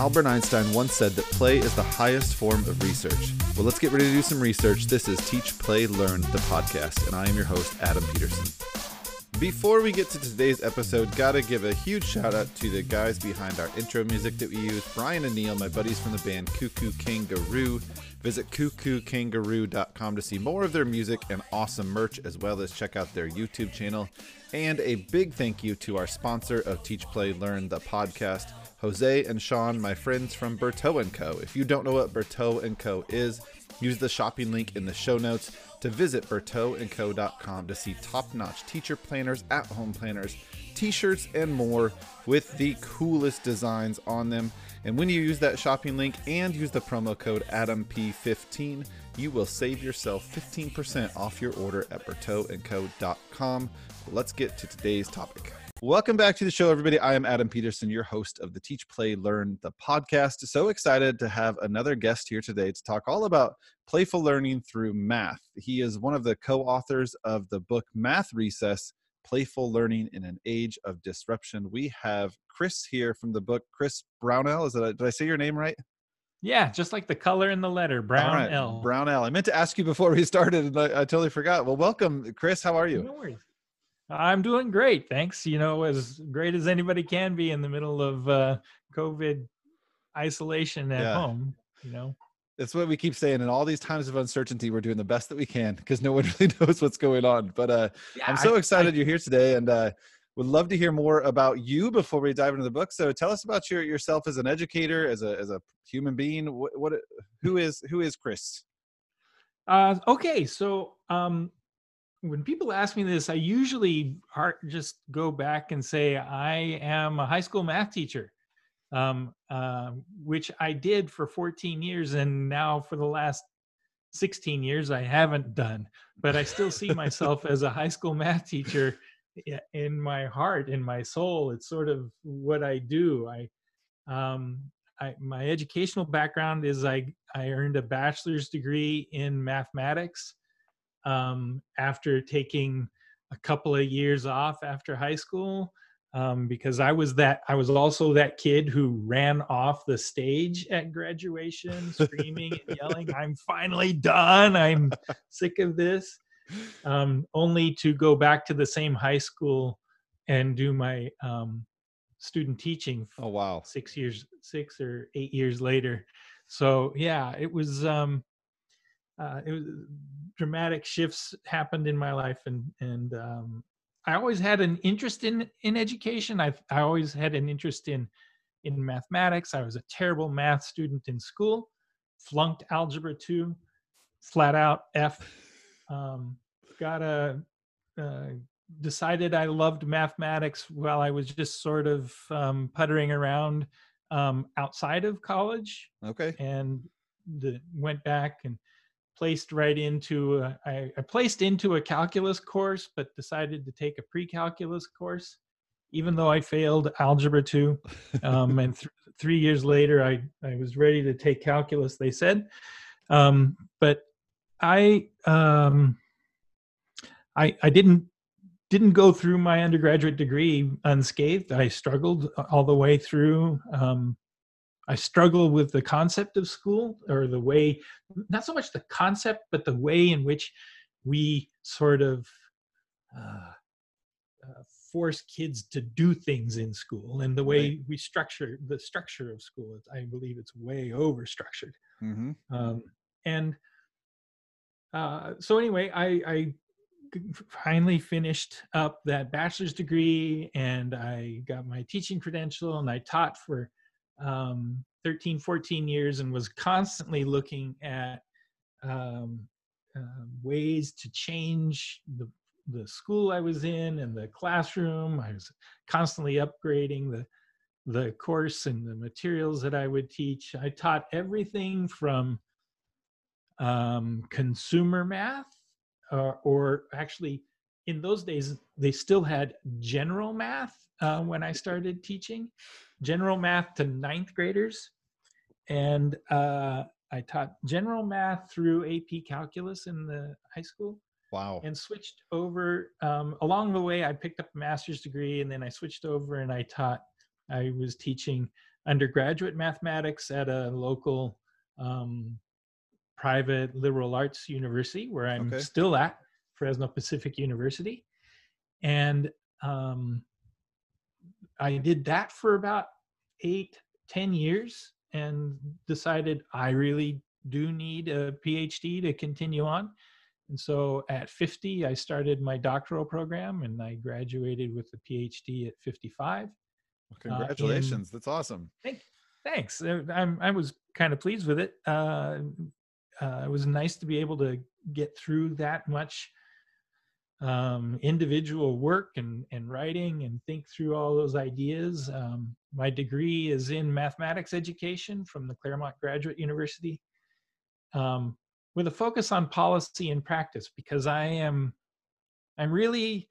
Albert Einstein once said that play is the highest form of research. Well, let's get ready to do some research. This is Teach, Play, Learn, the podcast, and I am your host, Adam Peterson. Before we get to today's episode, gotta give a huge shout out to the guys behind our intro music that we use Brian and Neil, my buddies from the band Cuckoo Kangaroo. Visit cuckookangaroo.com to see more of their music and awesome merch, as well as check out their YouTube channel. And a big thank you to our sponsor of Teach, Play, Learn, the podcast, Jose and Sean, my friends from Berteau & Co. If you don't know what Berteau & Co. is, use the shopping link in the show notes to visit berteauandco.com to see top-notch teacher planners, at-home planners, t-shirts, and more with the coolest designs on them. And when you use that shopping link and use the promo code AdamP15, you will save yourself 15% off your order at berteauandco.com. Let's get to today's topic. Welcome back to the show, everybody. I am Adam Peterson, your host of the Teach, Play, Learn, the podcast. So excited to have another guest here today to talk all about playful learning through math. He is one of the co authors of the book Math Recess Playful Learning in an Age of Disruption. We have Chris here from the book, Chris Brownell. Is that, did I say your name right? Yeah, just like the color in the letter, Brown right. L. Brown L. I meant to ask you before we started, and I, I totally forgot. Well, welcome, Chris. How are you? No worries. I'm doing great. Thanks. You know, as great as anybody can be in the middle of uh, COVID isolation at yeah. home, you know. That's what we keep saying. In all these times of uncertainty, we're doing the best that we can because no one really knows what's going on. But uh, yeah, I'm so excited I, you're here today and uh, would love to hear more about you before we dive into the book. So tell us about your, yourself as an educator, as a, as a human being. What, what who is, who is Chris? Uh, okay. So um, when people ask me this, I usually just go back and say I am a high school math teacher, um, uh, which I did for 14 years, and now for the last 16 years I haven't done. But I still see myself as a high school math teacher in my heart, in my soul. It's sort of what I do. I, um, I my educational background is I I earned a bachelor's degree in mathematics um, after taking a couple of years off after high school um, because I was that I was also that kid who ran off the stage at graduation, screaming and yelling, "I'm finally done! I'm sick of this!" Um, only to go back to the same high school and do my um, student teaching. Oh wow! Six years, six or eight years later. So yeah, it was. Um, uh, it was dramatic shifts happened in my life and and um, I always had an interest in in education. I I always had an interest in in mathematics. I was a terrible math student in school, flunked algebra two, flat out F. Um, got a uh, decided I loved mathematics while I was just sort of um, puttering around um, outside of college. Okay, and the, went back and placed right into a, I, I placed into a calculus course but decided to take a pre-calculus course even though i failed algebra 2 um, and th- three years later I, I was ready to take calculus they said um, but i um, I, I didn't didn't go through my undergraduate degree unscathed. I struggled all the way through. Um, I struggle with the concept of school or the way, not so much the concept, but the way in which we sort of uh, uh, force kids to do things in school and the way right. we structure the structure of school. I believe it's way over structured. Mm-hmm. Um, and uh, so anyway, I, I finally finished up that bachelor's degree and I got my teaching credential and I taught for um, 13, 14 years and was constantly looking at um, uh, ways to change the, the school I was in and the classroom. I was constantly upgrading the, the course and the materials that I would teach. I taught everything from um, consumer math, uh, or actually, in those days, they still had general math uh, when I started teaching general math to ninth graders. And uh, I taught general math through AP calculus in the high school. Wow. And switched over. Um, along the way, I picked up a master's degree and then I switched over and I taught, I was teaching undergraduate mathematics at a local um, private liberal arts university where I'm Okay. still at, Fresno Pacific University. And um, I did that for about eight, ten years and decided I really do need a PhD to continue on. And so at 50, I started my doctoral program and I graduated with a PhD at 55. Congratulations. That's awesome. Thanks. Uh, I'm, I was kind of pleased with it. Uh, uh, it was nice to be able to get through that much um, individual work and, and writing and think through all those ideas. Um, my degree is in mathematics education from the Claremont Graduate University um, with a focus on policy and practice because I am I'm really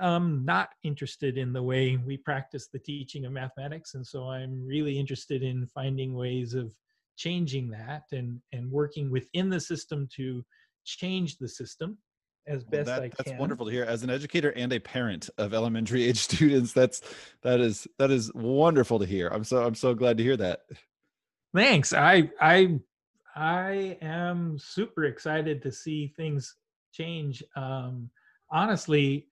um, not interested in the way we practice the teaching of mathematics, and so I'm really interested in finding ways of changing that and and working within the system to change the system as Well, that- I that's can. wonderful to hear. As an educator and a parent of elementary age students, that's that is that is wonderful to hear. I'm so I'm so glad to hear that. Thanks. I I I am super excited to see things change. Um, honestly,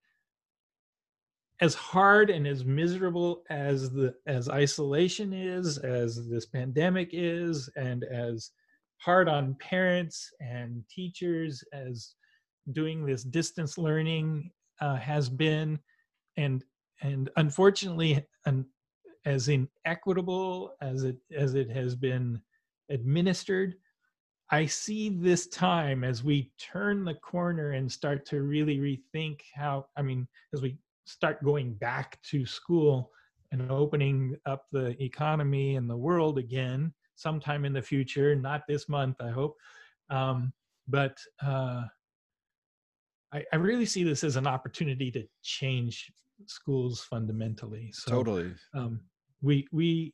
as hard and as miserable as the as isolation is, as this pandemic is, and as hard on parents and teachers as doing this distance learning uh, has been, and and unfortunately, and as inequitable as it as it has been administered i see this time as we turn the corner and start to really rethink how i mean as we start going back to school and opening up the economy and the world again sometime in the future not this month i hope. Um, but uh, I, I really see this as an opportunity to change schools fundamentally so totally. um, we we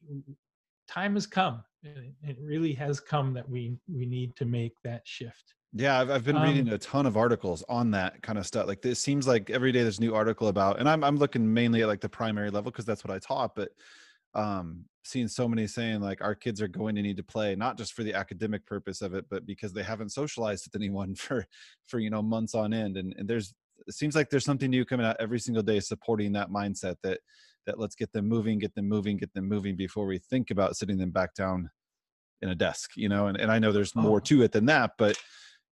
time has come it it really has come that we we need to make that shift Yeah, I've, I've been Um, reading a ton of articles on that kind of stuff. Like this seems like every day there's a new article about, and I'm I'm looking mainly at like the primary level because that's what I taught. But um, seeing so many saying like our kids are going to need to play not just for the academic purpose of it, but because they haven't socialized with anyone for for you know months on end. And and there's it seems like there's something new coming out every single day supporting that mindset that that let's get them moving, get them moving, get them moving before we think about sitting them back down in a desk, you know. And and I know there's more Oh. to it than that, but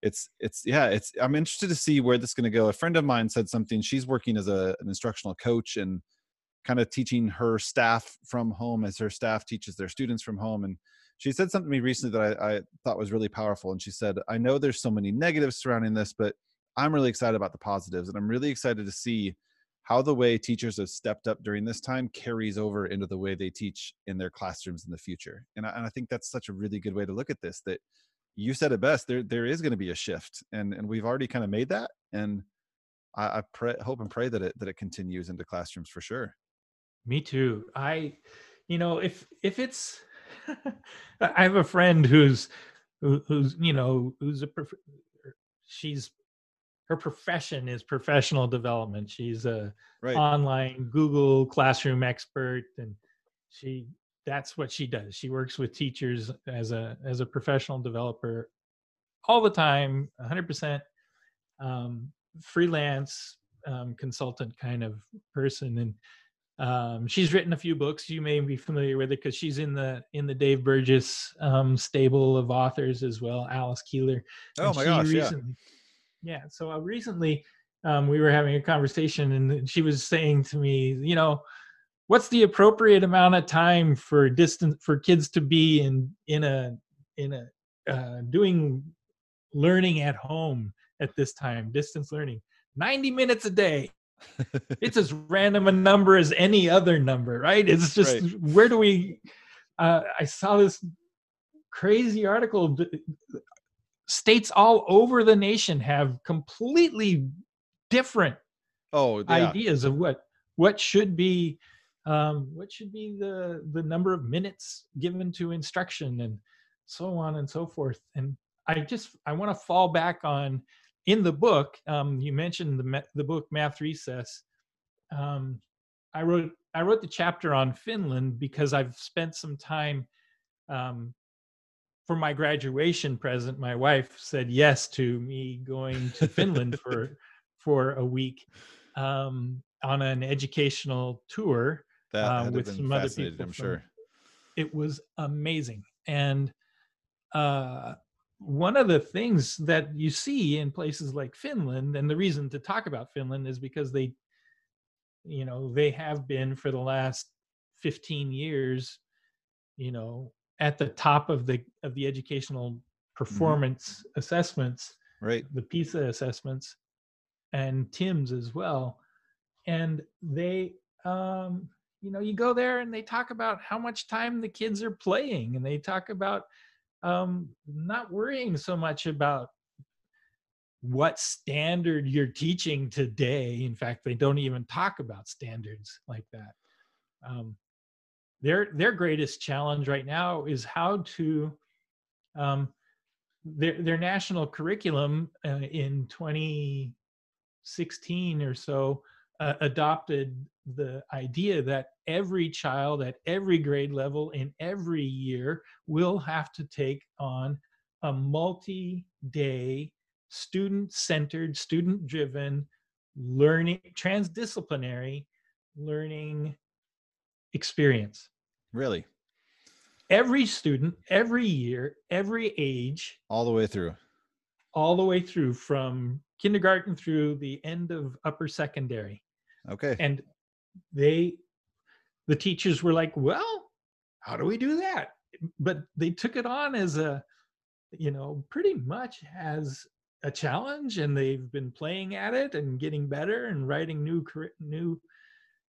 it's it's yeah it's i'm interested to see where this is going to go a friend of mine said something she's working as a, an instructional coach and kind of teaching her staff from home as her staff teaches their students from home and she said something to me recently that I, I thought was really powerful and she said i know there's so many negatives surrounding this but i'm really excited about the positives and i'm really excited to see how the way teachers have stepped up during this time carries over into the way they teach in their classrooms in the future. And I, and I think that's such a really good way to look at this that you said it best there there is going to be a shift and and we've already kind of made that and i, I pray, hope and pray that it that it continues into classrooms for sure me too. I you know if if it's i have a friend who's who, who's you know who's a prof- she's her profession is professional development. She's a right. online google classroom expert and she that's what she does. She works with teachers as a as a professional developer all the time 100% um, freelance um, consultant kind of person and um, she's written a few books you may be familiar with it because she's in the in the dave burgess um, stable of authors as well alice keeler oh and my gosh yeah yeah. So uh, recently, um, we were having a conversation, and she was saying to me, you know, what's the appropriate amount of time for distance for kids to be in in a in a uh, doing learning at home at this time, distance learning, ninety minutes a day. it's as random a number as any other number, right? It's just Right. where do we? Uh, I saw this crazy article. States all over the nation have completely different oh yeah ideas of what what should be um, what should be the the number of minutes given to instruction and so on and so forth. And I just I want to fall back on in the book. Um, you mentioned the the book Math Recess. Um, I wrote I wrote the chapter on Finland because I've spent some time um, for my graduation present. My wife said yes to me going to Finland for for a week um, on an educational tour That uh, with some other people I'm sure. it was amazing and uh, one of the things that you see in places like finland and the reason to talk about finland is because they you know they have been for the last 15 years you know at the top of the of the educational performance assessments Right. the PISA assessments and TIMSS as well. And they, um, you know, you go there and they talk about how much time the kids are playing and they talk about um, not worrying so much about what standard you're teaching today. In fact, they don't even talk about standards like that. Um, their their greatest challenge right now is how to um, their their national curriculum uh, in 2016 or so uh, adopted the idea that every child at every grade level in every year will have to take on a multi-day student-centered student-driven learning transdisciplinary learning experience Really. every student every year every age All the way through. all the way through from kindergarten through the end of upper secondary Okay. and they the teachers were like well how do we do that? But they took it on as a you know pretty much as a challenge and they've been playing at it and getting better and writing new new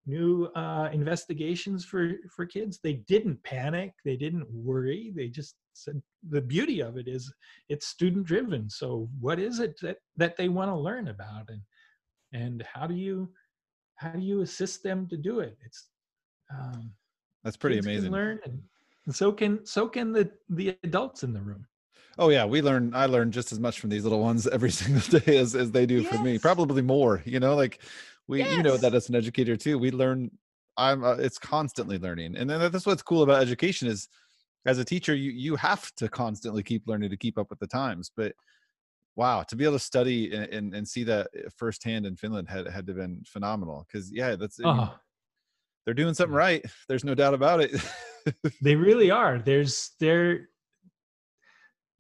new uh, investigations for for kids. They didn't panic. They didn't worry. They just said the beauty of it is it's student driven so what is it that that they want to learn about? And and how do you how do you assist them to do it it's um That's pretty amazing. learn and so can so can the the adults in the room Oh yeah, we learn. I learn just as much from these little ones every single day as as they do from me. Probably more. You know, like we, you know, that as an educator too, we learn. I'm. Uh, it's constantly learning, and then that's what's cool about education is, as a teacher, you you have to constantly keep learning to keep up with the times. But wow, to be able to study and and, and see that uh, firsthand in Finland had had to been phenomenal. Because yeah, that's oh they're doing something right. There's no doubt about it. they really are there's there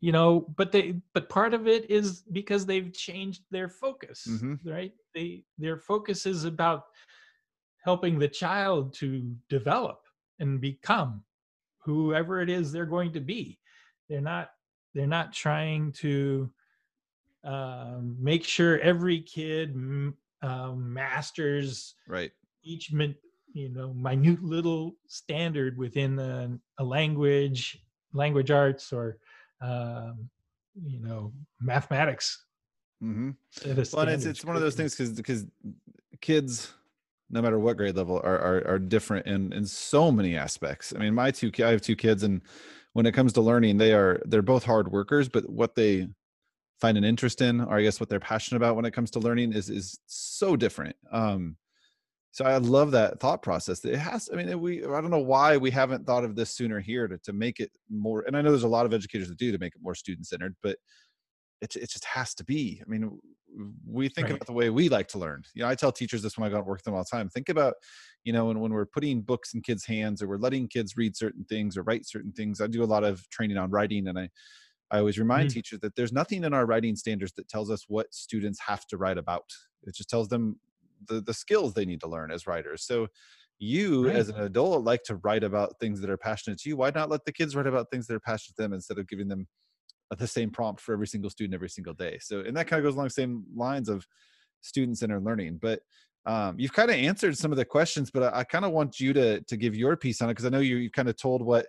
you know but they but part of it is because they've changed their focus Mhm. right they their focus is about helping the child to develop and become whoever it is they're going to be they're not they're not trying to um, make sure every kid um, masters right. each you know minute little standard within a, a language language arts or um, you know mathematics Mm-hmm. well it's, it's one of those things because because kids no matter what grade level are, are are different in in so many aspects i mean my two i have two kids and when it comes to learning they are they're both hard workers but what they find an interest in or i guess what they're passionate about when it comes to learning is is so different um so i love that thought process it has i mean we i don't know why we haven't thought of this sooner here to, to make it more and i know there's a lot of educators that do to make it more student centered but it, it just has to be. I mean, we think Right. about the way we like to learn. You know, I tell teachers this when I go out and work with them all the time. Think about, you know, when, when we're putting books in kids' hands or we're letting kids read certain things or write certain things. I do a lot of training on writing and I, I always remind Mm. teachers that there's nothing in our writing standards that tells us what students have to write about. It just tells them the, the skills they need to learn as writers. So you Right. as an adult like to write about things that are passionate to you. Why not let the kids write about things that are passionate to them instead of giving them the same prompt for every single student every single day. So, and that kind of goes along the same lines of student centered learning. But um, you've kind of answered some of the questions, but I, I kind of want you to to give your piece on it because I know you you kind of told what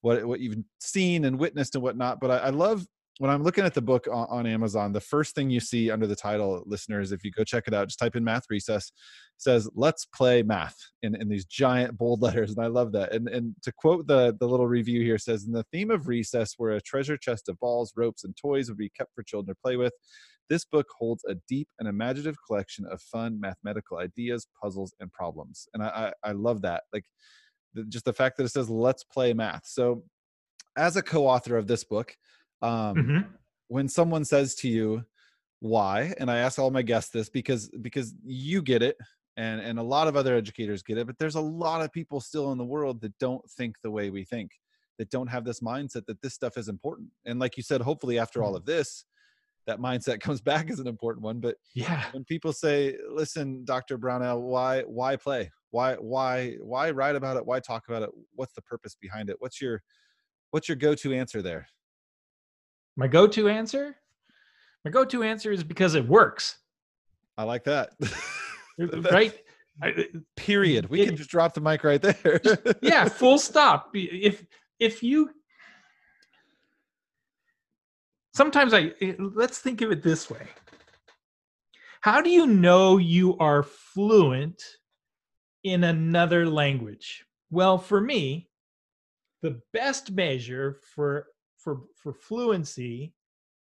what what you've seen and witnessed and whatnot. But I, I love when I'm looking at the book on, on, Amazon, the first thing you see under the title, listeners, if you go check it out, just type in math recess, says "Let's play math" in, in these giant bold letters, and I love that. And and to quote the the little review here says, "In the theme of recess, where a treasure chest of balls, ropes, and toys would be kept for children to play with, this book holds a deep and imaginative collection of fun mathematical ideas, puzzles, and problems." And I I, I love that, like the, just the fact that it says "Let's play math." So, as a co-author of this book um, mm-hmm. when someone says to you why and i ask all my guests this because because you get it and and a lot of other educators get it but there's a lot of people still in the world that don't think the way we think that don't have this mindset that this stuff is important and like you said hopefully after all mm-hmm. of this that mindset comes back as an important one but yeah when people say listen dr brownell why why play why why why write about it why talk about it what's the purpose behind it what's your what's your go-to answer there my go-to answer? My go-to answer is because it works. I like that. right? Period. We it, can just drop the mic right there. yeah, full stop. If if you sometimes I eh, let's think of it this way. How do you know you are fluent in another language? Well, for me, the best measure for for for fluency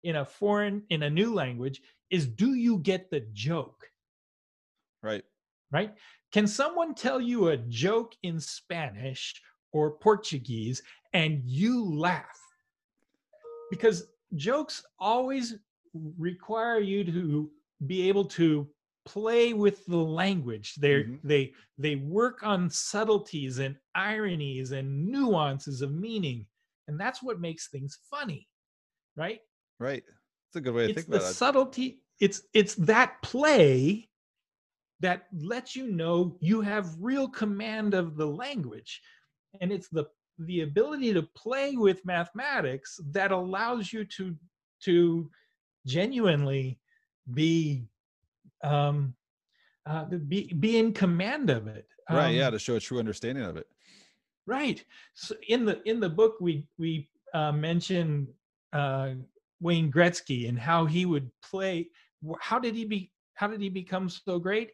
in a foreign in a new language is do you get the joke? Right. Right? Can someone tell you a joke in spanish or portuguese and you laugh? Because jokes always require you to be able to play with the language. They mm-hmm. they they work on subtleties and ironies and nuances of meaning and that's what makes things funny right? Right. It's a good way to it's think about the it. subtlety it's it's that play that lets you know you have real command of the language and it's the the ability to play with mathematics that allows you to to genuinely be um uh, be be in command of it right um, yeah to show a true understanding of it Right. So in the in the book we we uh, mention uh, Wayne Gretzky and how he would play. How did he be? How did he become so great?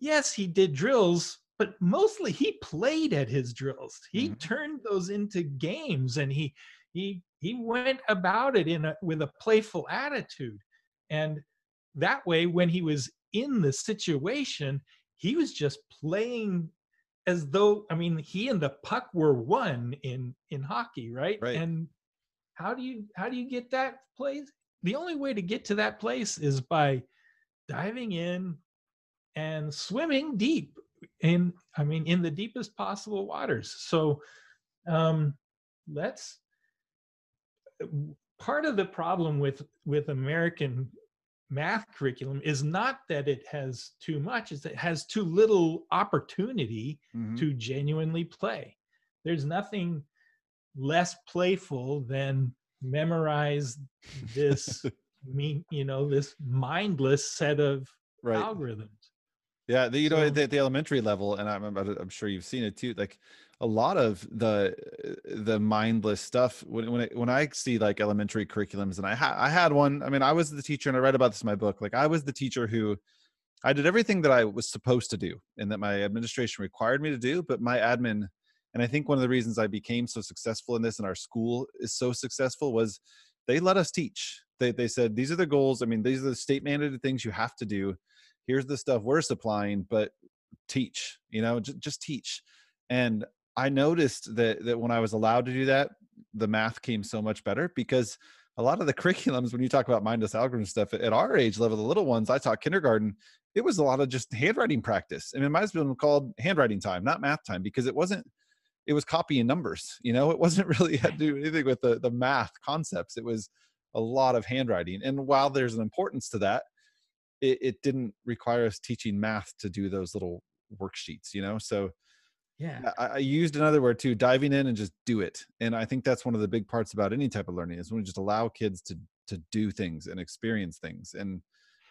Yes, he did drills, but mostly he played at his drills. He mm-hmm. turned those into games, and he he he went about it in a with a playful attitude, and that way, when he was in the situation, he was just playing as though I mean he and the puck were one in in hockey, right? Right. And how do you how do you get that place? The only way to get to that place is by diving in and swimming deep in I mean in the deepest possible waters. So um let's part of the problem with with American math curriculum is not that it has too much it's that it has too little opportunity mm-hmm. to genuinely play there's nothing less playful than memorize this mean you know this mindless set of right. algorithms yeah the, you know so, the, the elementary level and i'm i'm sure you've seen it too like a lot of the the mindless stuff when when, it, when I see like elementary curriculums and I had I had one I mean I was the teacher and I read about this in my book like I was the teacher who I did everything that I was supposed to do and that my administration required me to do but my admin and I think one of the reasons I became so successful in this and our school is so successful was they let us teach. They they said these are the goals I mean these are the state mandated things you have to do. Here's the stuff we're supplying but teach you know just, just teach. And I noticed that that when I was allowed to do that, the math came so much better because a lot of the curriculums, when you talk about mindless algorithm stuff at our age level, the little ones, I taught kindergarten, it was a lot of just handwriting practice. I mean, it might have been called handwriting time, not math time, because it wasn't, it was copying numbers, you know, it wasn't really had to do anything with the, the math concepts. It was a lot of handwriting. And while there's an importance to that, it, it didn't require us teaching math to do those little worksheets, you know? So yeah. I, I, used another word too diving in and just do it and i think that's one of the big parts about any type of learning is when we just allow kids to to do things and experience things and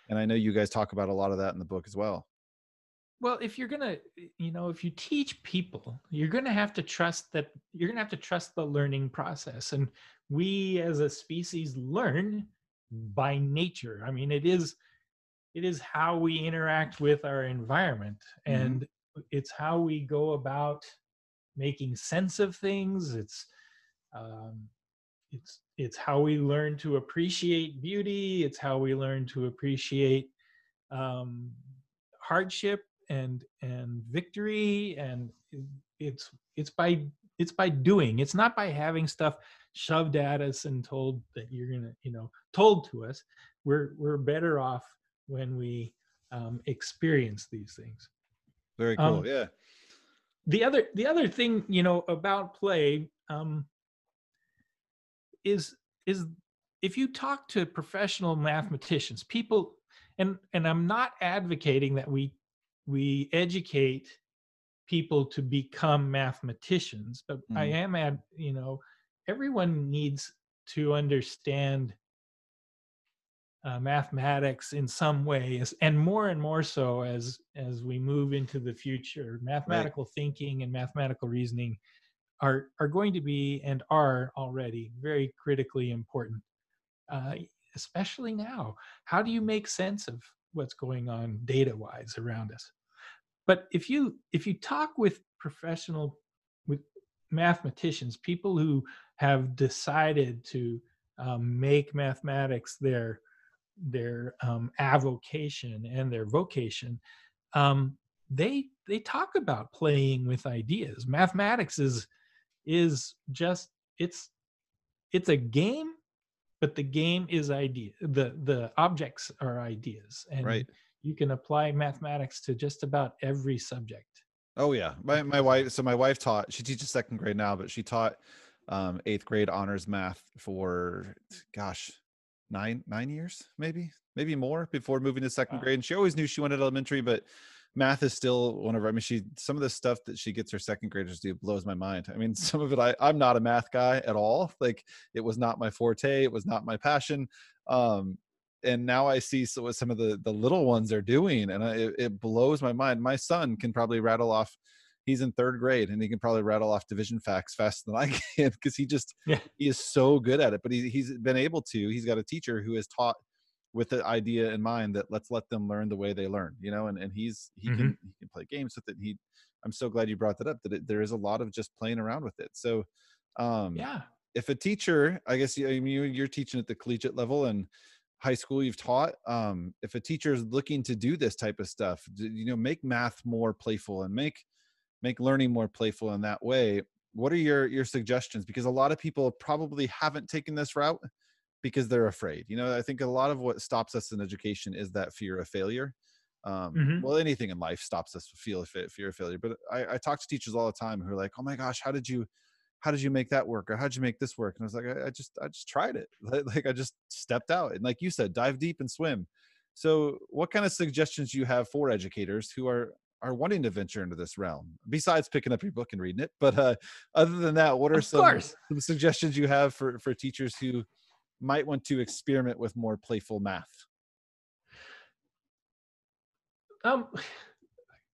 and i know you guys talk about a lot of that in the book as well. Well if you're gonna you know if you teach people you're gonna have to trust that you're gonna have to trust the learning process and we as a species learn by nature. I mean it is it is how we interact with our environment Mhm. and it's how we go about making sense of things it's um, it's it's how we learn to appreciate beauty it's how we learn to appreciate um, hardship and and victory and it's it's by it's by doing it's not by having stuff shoved at us and told that you're gonna you know told to us. We're we're better off when we um, experience these things Very cool. Um, yeah. the other the other thing you know about play um, is is if you talk to professional mathematicians people and and i'm not advocating that we we educate people to become mathematicians but i Mhm. am at you know everyone needs to understand uh, mathematics in some ways, and more and more so as as we move into the future. Mathematical thinking and mathematical reasoning are are going to be and are already very critically important uh, especially now. How do you make sense of what's going on data wise around us? But if you if you talk with professional with mathematicians people who have decided to um, make mathematics their their um, avocation and their vocation um, they they talk about playing with ideas mathematics is is just it's it's a game but the game is idea the the objects are ideas and Right. you can apply mathematics to just about every subject Oh yeah, my my wife. So my wife taught. She teaches second grade now, but she taught um, eighth grade honors math for gosh, nine nine years, maybe maybe more before moving to second Wow. grade. And she always knew she wanted elementary, but math is still one of her. I mean, she some of the stuff that she gets her second graders to do blows my mind. I mean, some of it I I'm not a math guy at all. Like it was not my forte. It was not my passion. Um, and now I see so what some of the the little ones are doing, and I, it, it blows my mind. My son can probably rattle off. He's in third grade, and he can probably rattle off division facts faster than I can because he just Yeah. he is so good at it. But he, he's been able to. He's got a teacher who has taught with the idea in mind that let's let them learn the way they learn, you know. And and he's he Mhm. can he can play games with it. He, I'm so glad you brought that up. That it, there is a lot of just playing around with it. So, um, yeah if a teacher i guess you, I mean, you you're teaching at the collegiate level and high school you've taught um if a teacher is looking to do this type of stuff you know make math more playful and make make learning more playful in that way what are your your suggestions? Because a lot of people probably haven't taken this route because they're afraid you know i think a lot of what stops us in education is that fear of failure um, Mhm. well anything in life stops us feel fear of failure but I, I talk to teachers all the time who are like oh my gosh how did you how did you make that work? Or how did you make this work? And i was like i, I just i just tried it. Like, like i just stepped out and like you said dive deep and swim. So what kind of suggestions do you have for educators who are are wanting to venture into this realm besides picking up your book and reading it but uh other than that what are some, some suggestions you have for for teachers who might want to experiment with more playful math? Um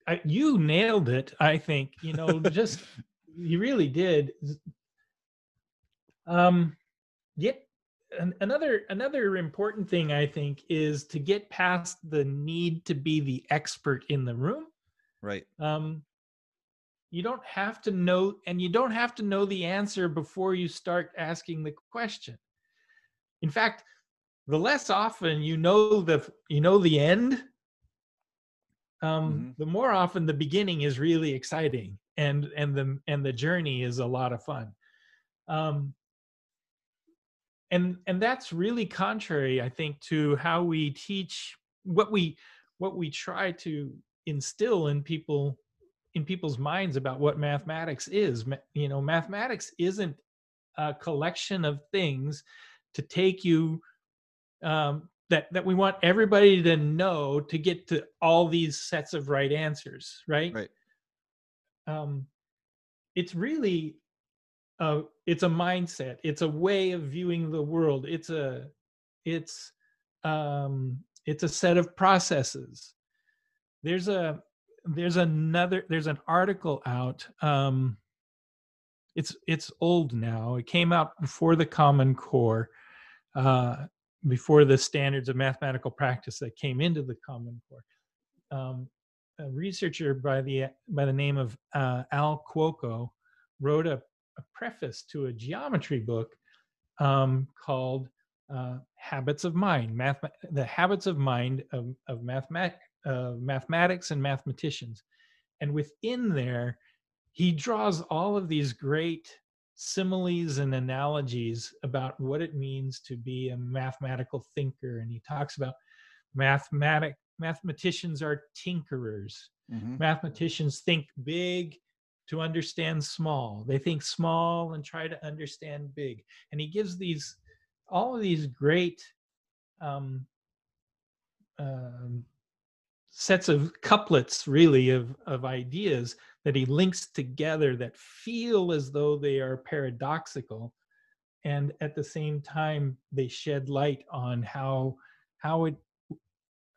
I, you nailed it i think you know just you really did. Um an, another another important thing i think is to get past the need to be the expert in the room right. Um you don't have to know and you don't have to know the answer before you start asking the question. In fact the less often you know the you know the end um Mhm. the more often the beginning is really exciting and and the and the journey is a lot of fun. Um and and that's really contrary i think to how we teach what we what we try to instill in people in people's minds about what mathematics is. You know mathematics isn't a collection of things to take you um, that that we want everybody to know to get to all these sets of right answers right? Right. Um, it's really uh, it's a mindset. It's a way of viewing the world. It's a it's um, it's a set of processes there's a there's another there's an article out um it's it's old now. It came out before the common core uh before the standards of mathematical practice that came into the common core. Um a researcher by the by the name of uh, al cuoco wrote a, a preface to a geometry book um, called uh, habits of mind math the habits of mind of, of mathemat- uh, mathematics and mathematicians. And within there, he draws all of these great similes and analogies about what it means to be a mathematical thinker. And he talks about mathematic mathematicians are tinkerers. Mm-hmm. Mathematicians think big to understand small. They think small and try to understand big. And he gives these all of these great um, um, sets of couplets really of of ideas that he links together that feel as though they are paradoxical. And at the same time they shed light on how how it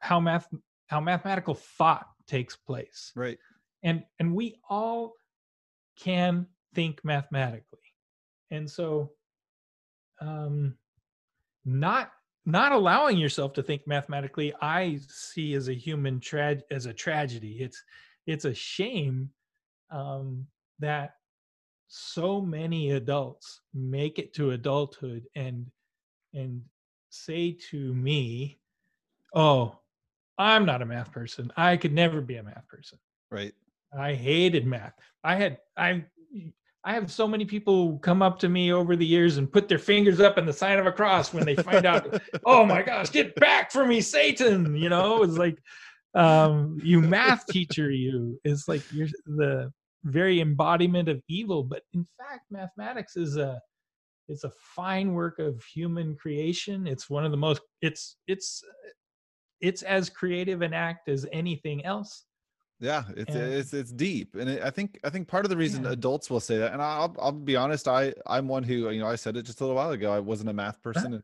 how math how mathematical thought takes place. Right. And and we all can think mathematically. And so um not not allowing yourself to think mathematically i see as a human trag as a tragedy. It's it's a shame um, that so many adults make it to adulthood and and say to me oh i'm not a math person. I could never be a math person. Right. I hated math. I had i I have so many people come up to me over the years and put their fingers up in the sign of a cross when they find out, oh my gosh, get back from me, Satan. You know, it's like um, you math teacher, you is like you're the very embodiment of evil. But in fact, mathematics is a it's a fine work of human creation. It's one of the most it's it's it's as creative an act as anything else yeah, it's and, it's it's deep, and it, I think I think part of the reason yeah. adults will say that, and I'll I'll be honest, I I'm one who you know I said it just a little while ago. I wasn't a math uh-huh. person, and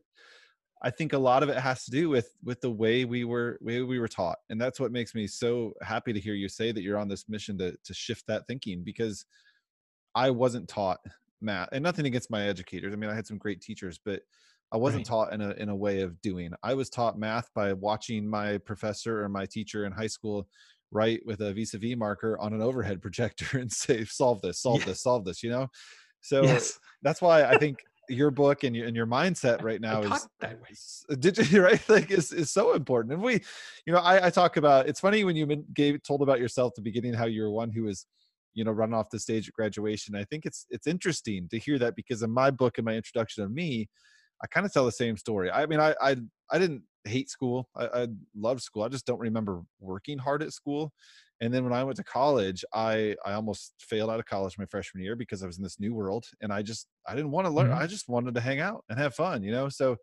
I think a lot of it has to do with with the way we were way we were taught, and that's what makes me so happy to hear you say that you're on this mission to to shift that thinking because I wasn't taught math, and nothing against my educators. I mean, I had some great teachers, but I wasn't right. taught in a in a way of doing. I was taught math by watching my professor or my teacher in high school write with a vis-a-vis marker on an overhead projector and say solve this solve yeah. this solve this you know so yes. that's why i think your book and your, and your mindset right now is that way. Did you right like is, is so important and we you know I, I talk about it's funny when you gave told about yourself the beginning how you were one who was you know run off the stage at graduation i think it's it's interesting to hear that because in my book in my introduction of me i kind of tell the same story i mean i i, I didn't hate school. I, I loved school. I just don't remember working hard at school. And then when I went to college, I I almost failed out of college my freshman year because I was in this new world, and I just I didn't want to learn. Mm-hmm. I just wanted to hang out and have fun, you know. So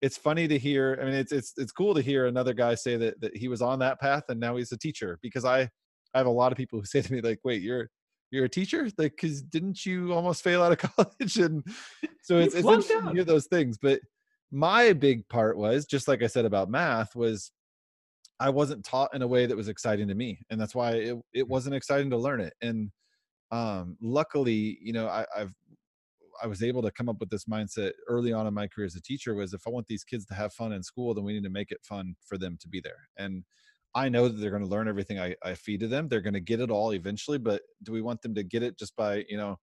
it's funny to hear. I mean, it's it's it's cool to hear another guy say that that he was on that path and now he's a teacher because I I have a lot of people who say to me like, "Wait, you're you're a teacher? Like, cause didn't you almost fail out of college?" And so it's it's interesting to hear those things, but my big part was just like I said about math was I wasn't taught in a way that was exciting to me, and that's why it it wasn't exciting to learn it. And um, luckily, you know, I, I've I was able to come up with this mindset early on in my career as a teacher was if I want these kids to have fun in school, then we need to make it fun for them to be there. And I know that they're going to learn everything I, I feed to them. They're going to get it all eventually, but do we want them to get it just by, you know,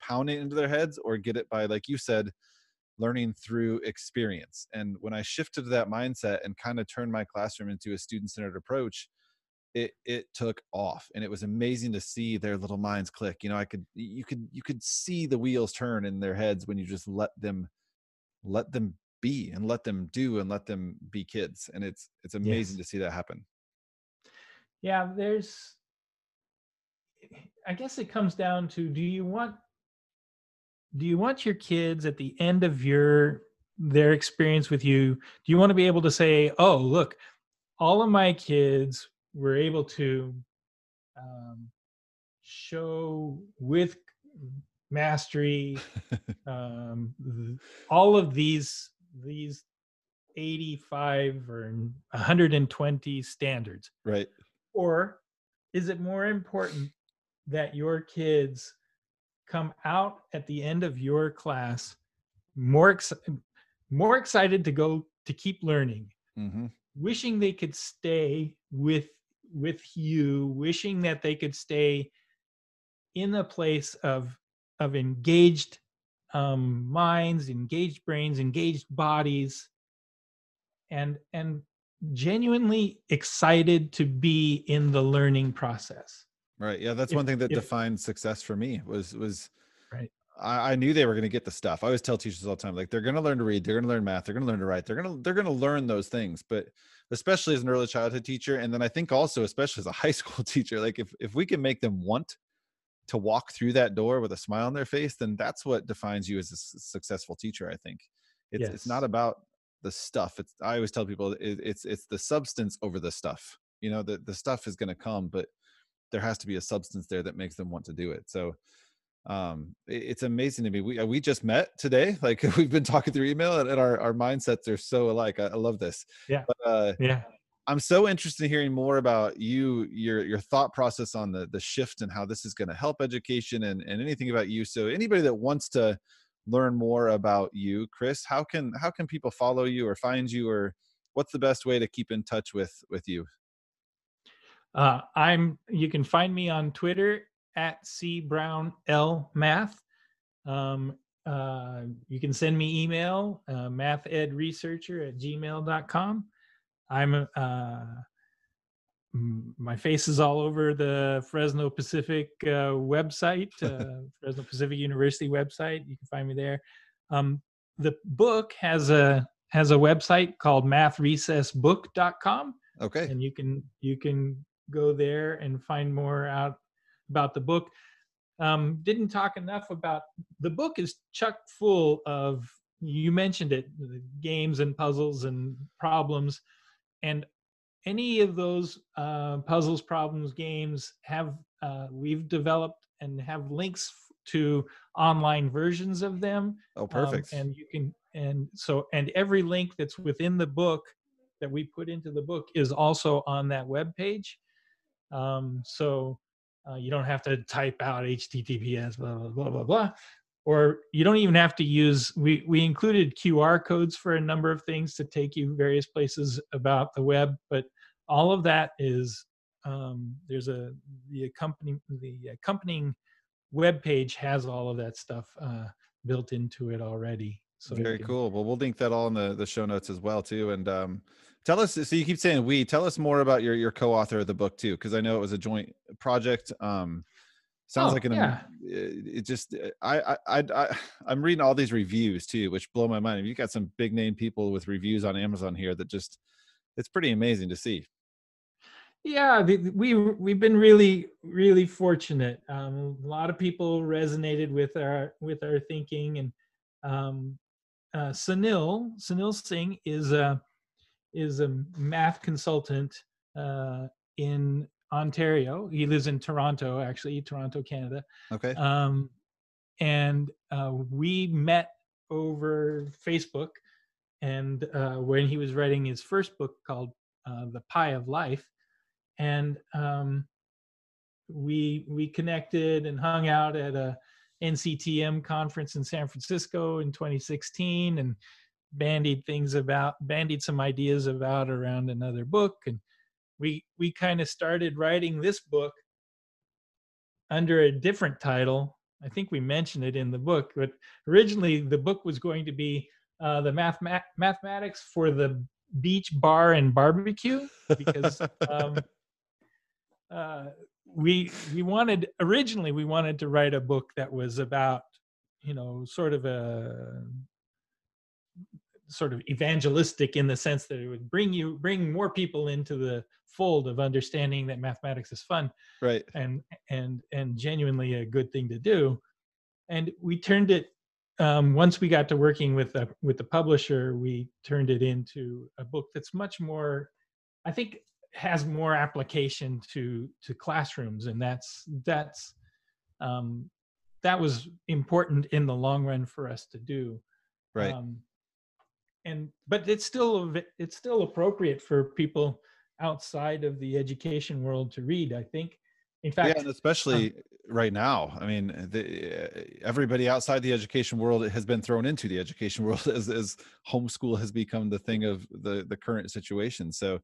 pounding into their heads or get it by, like you said, learning through experience. And when I shifted to that mindset and kind of turned my classroom into a student centered approach, it it took off and it was amazing to see their little minds click you know i could you could you could see the wheels turn in their heads when you just let them let them be and let them do and let them be kids and it's it's amazing yes. to see that happen yeah there's i guess it comes down to do you want do you want your kids at the end of your their experience with you do you want to be able to say oh look all of my kids were able to um, show with mastery um, all of these these 85 or 120 standards? Right. Or is it more important that your kids come out at the end of your class more ex- more excited to go to keep learning. Hmm wishing they could stay with with you wishing that they could stay in a place of of engaged um, minds engaged brains engaged bodies and and genuinely excited to be in the learning process Right. Yeah, that's If- one thing that if- defined success for me was was Right. I, I knew they were going to get the stuff. I always tell teachers all the time, like they're going to learn to read, they're going to learn math, they're going to learn to write, they're going to they're going to learn those things. But especially as an early childhood teacher, and then I think also especially as a high school teacher, like if if we can make them want to walk through that door with a smile on their face, then that's what defines you as a successful teacher. I think it's it's not about the stuff. It's I always tell people it, it's it's the substance over the stuff. You know, the the stuff is going to come, but there has to be a substance there that makes them want to do it. So um it- it's amazing to me. We uh, we just met today. Like we've been talking through email and, and our, our mindsets are so alike. I, I love this. Yeah. But uh yeah I'm so interested in hearing more about you, your your thought process on the the shift and how this is going to help education and, and anything about you. So anybody that wants to learn more about you, Chris, how can how can people follow you or find you or what's the best way to keep in touch with with you? Uh, I'm. You can find me on Twitter at c brown l math. Um, uh, you can send me email uh, mathedresearcher at gmail.com. I'm. Uh, my face is all over the Fresno Pacific uh, website, uh, Fresno Pacific University website. You can find me there. Um, the book has a has a website called mathrecessbook.com Okay. and you can you can go there and find more out about the book. Um, didn't talk enough about the book is chuck full of you mentioned it the games and puzzles and problems. And any of those uh, puzzles problems games have uh, we've developed and have links to online versions of them. Oh, um, perfect. and you can and so and every link that's within the book that we put into the book is also on that web page um, so uh, you don't have to type out https blah blah blah blah blah or you don't even have to use we we included qr codes for a number of things to take you various places about the web but all of that is um, there's a the accompanying the accompanying web page has all of that stuff uh, built into it already so Very can- cool. Well, we'll link that all in the, the show notes as well too. And um, tell us. So you keep saying we. Tell us more about your your co-author of the book too, because I know it was a joint project. Um, sounds Oh, like an. yeah. It it just. I I I I I'm reading all these reviews too, which blow my mind. You've got some big name people with reviews on Amazon here that just. It's pretty amazing to see. yeah we we've been really really fortunate um, a lot of people resonated with our with our thinking and um, uh, Sunil Sunil Singh is a is a math consultant uh, in Ontario. He lives in Toronto, actually, Toronto, Canada. Okay. um, and uh, we met over Facebook. And uh, when he was writing his first book called uh, "The Pi of Life," and um, we we connected and hung out at a NCTM conference in San Francisco in 2016, and bandied things about bandied some ideas about around another book, and we we kind of started writing this book under a different title. I think we mentioned it in the book, but originally the book was going to be uh, the math mathematics for the beach bar and barbecue because um, uh, we we wanted originally we wanted to write a book that was about you know sort of a sort of evangelistic in the sense that it would bring you bring more people into the fold of understanding that mathematics is fun Right. and and and genuinely a good thing to do and we turned it um, once we got to working with the with the publisher we turned it into a book that's much more i think has more application to to classrooms and that's that's um, that was important in the long run for us to do Right. um, and but it's still it's still appropriate for people outside of the education world to read i think In fact, yeah, and especially um, right now. I mean, the, everybody outside the education world has been thrown into the education world as, as homeschool has become the thing of the the current situation. So,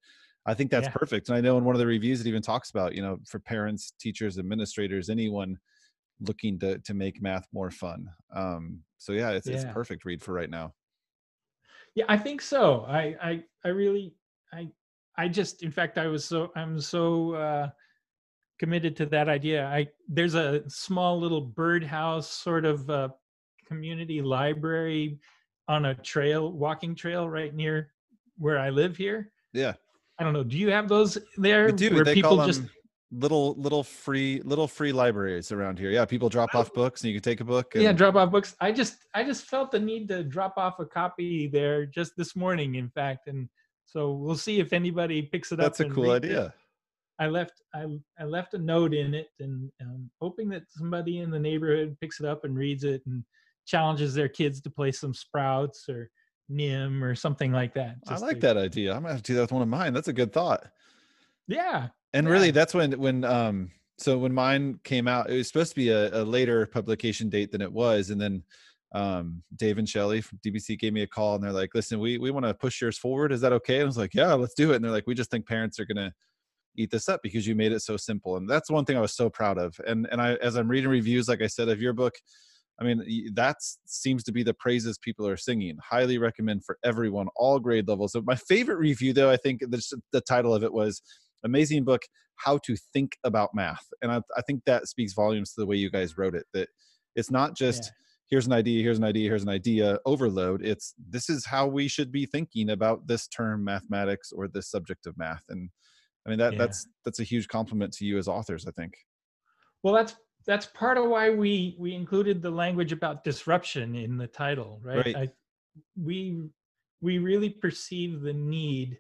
I think that's yeah. perfect. And I know in one of the reviews it even talks about, you know, for parents, teachers, administrators, anyone looking to to make math more fun. Um, so yeah, it's yeah. it's perfect read for right now. Yeah, I think so. I I I really I I just in fact I was so I'm so uh committed to that idea. I there's a small little birdhouse sort of uh, community library on a trail, walking trail right near where I live here. Yeah. I don't know. Do you have those there? We do. Where they people just little little free little free libraries around here. Yeah, people drop off books and you can take a book. And... Yeah, drop off books. I just I just felt the need to drop off a copy there just this morning, in fact, and so we'll see if anybody picks it That's up. That's a cool idea. It. I left I, I left a note in it and um, hoping that somebody in the neighborhood picks it up and reads it and challenges their kids to play some sprouts or NIM or something like that. I like to, that idea. I'm gonna have to do that with one of mine. That's a good thought. Yeah. And yeah. really that's when when um so when mine came out, it was supposed to be a, a later publication date than it was. And then um, Dave and Shelley from DBC gave me a call and they're like, listen, we, we want to push yours forward. Is that okay? And I was like, yeah, let's do it. And they're like, we just think parents are going to eat this up because you made it so simple and that's one thing i was so proud of and and i as i'm reading reviews like i said of your book i mean that seems to be the praises people are singing highly recommend for everyone all grade levels so my favorite review though i think the, the title of it was amazing book how to think about math and I, I think that speaks volumes to the way you guys wrote it that it's not just yeah. here's an idea here's an idea here's an idea overload it's this is how we should be thinking about this term mathematics or this subject of math and I mean that yeah. that's that's a huge compliment to you as authors, I think. Well, that's that's part of why we we included the language about disruption in the title, right? right. I, we we really perceive the need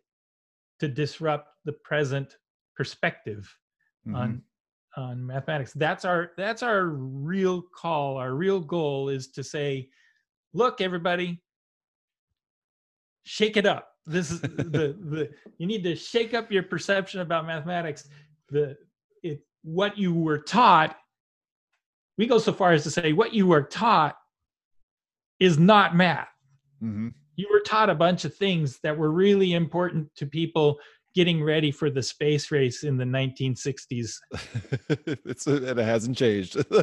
to disrupt the present perspective mm-hmm. on on mathematics. That's our that's our real call. Our real goal is to say, look, everybody, shake it up this is the the you need to shake up your perception about mathematics the it what you were taught we go so far as to say what you were taught is not math mm-hmm. You were taught a bunch of things that were really important to people getting ready for the space race in the 1960s it's it hasn't changed.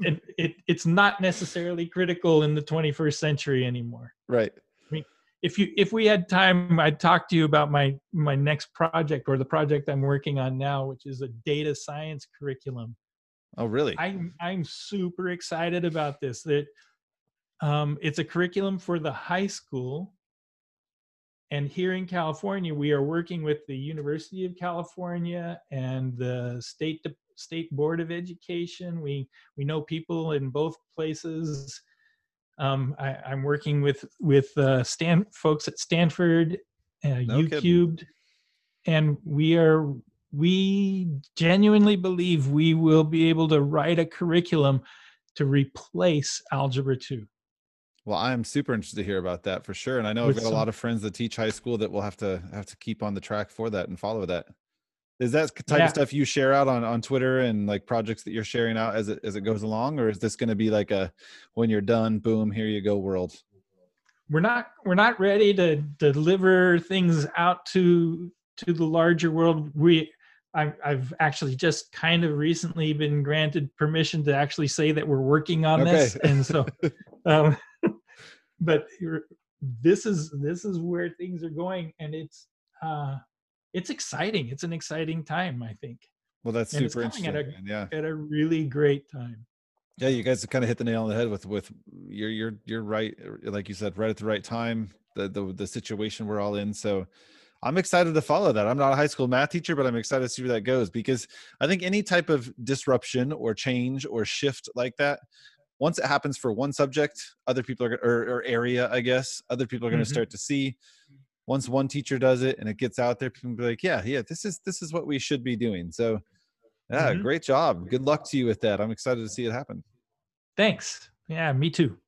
It, it, it's not necessarily critical in the 21st century anymore. Right. I mean, if you if we had time i'd talk to you about my my next project or the project i'm working on now which is a data science curriculum. Oh really? I'm i'm super excited about this that um, it's a curriculum for the high school. And here in california we are working with the university of california and the state state board of education. We we know people in both places. Um, I, am working with with uh, Stan folks at Stanford, uh, no YouCubed, and we are we genuinely believe we will be able to write a curriculum to replace Algebra two. Well, I'm super interested to hear about that for sure, and I know With I've got some, a lot of friends that teach high school that will have to have to keep on the track for that and follow that. Is that type yeah. of stuff you share out on, on Twitter and like projects that you're sharing out as it as it goes along, or is this going to be like a when you're done, boom, here you go, world? We're not we're not ready to deliver things out to to the larger world. We I've, I've actually just kind of recently been granted permission to actually say that we're working on okay. this, and so, um, but this is this is where things are going, and it's uh, it's exciting. It's an exciting time, I think. Well, that's and super interesting. At a, yeah, at a really great time. Yeah, you guys kind of hit the nail on the head with with you're you're you're right, like you said, right at the right time. The the the situation we're all in. So I'm excited to follow that. I'm not a high school math teacher, but I'm excited to see where that goes because I think any type of disruption or change or shift like that, once it happens for one subject, other people are or, or area, I guess, other people are going to mm-hmm. start to see once one teacher does it and it gets out there, people be like, yeah, yeah, this is this is what we should be doing. So yeah, mm-hmm. great job. Good luck to you with that. I'm excited to see it happen. Thanks. Yeah, me too.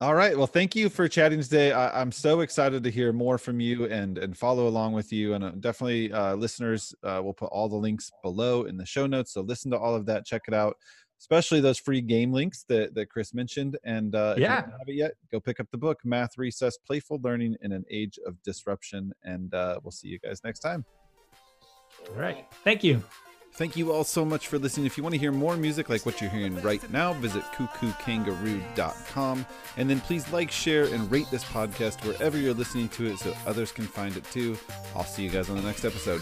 All right. Well, thank you for chatting today. I, am so excited to hear more from you and and follow along with you. And uh, definitely, uh, listeners, uh, we'll put all the links below in the show notes. So listen to all of that. Check it out, especially those free game links that that Chris mentioned. And uh, if yeah, you don't have it yet, go pick up the book, Math Recess: Playful Learning in an Age of Disruption. And uh, we'll see you guys next time. All right. Thank you. Thank you all so much for listening. If you want to hear more music like what you're hearing right now, visit cuckookangaroo.com. And then please like, share, and rate this podcast wherever you're listening to it so others can find it too. I'll see you guys on the next episode.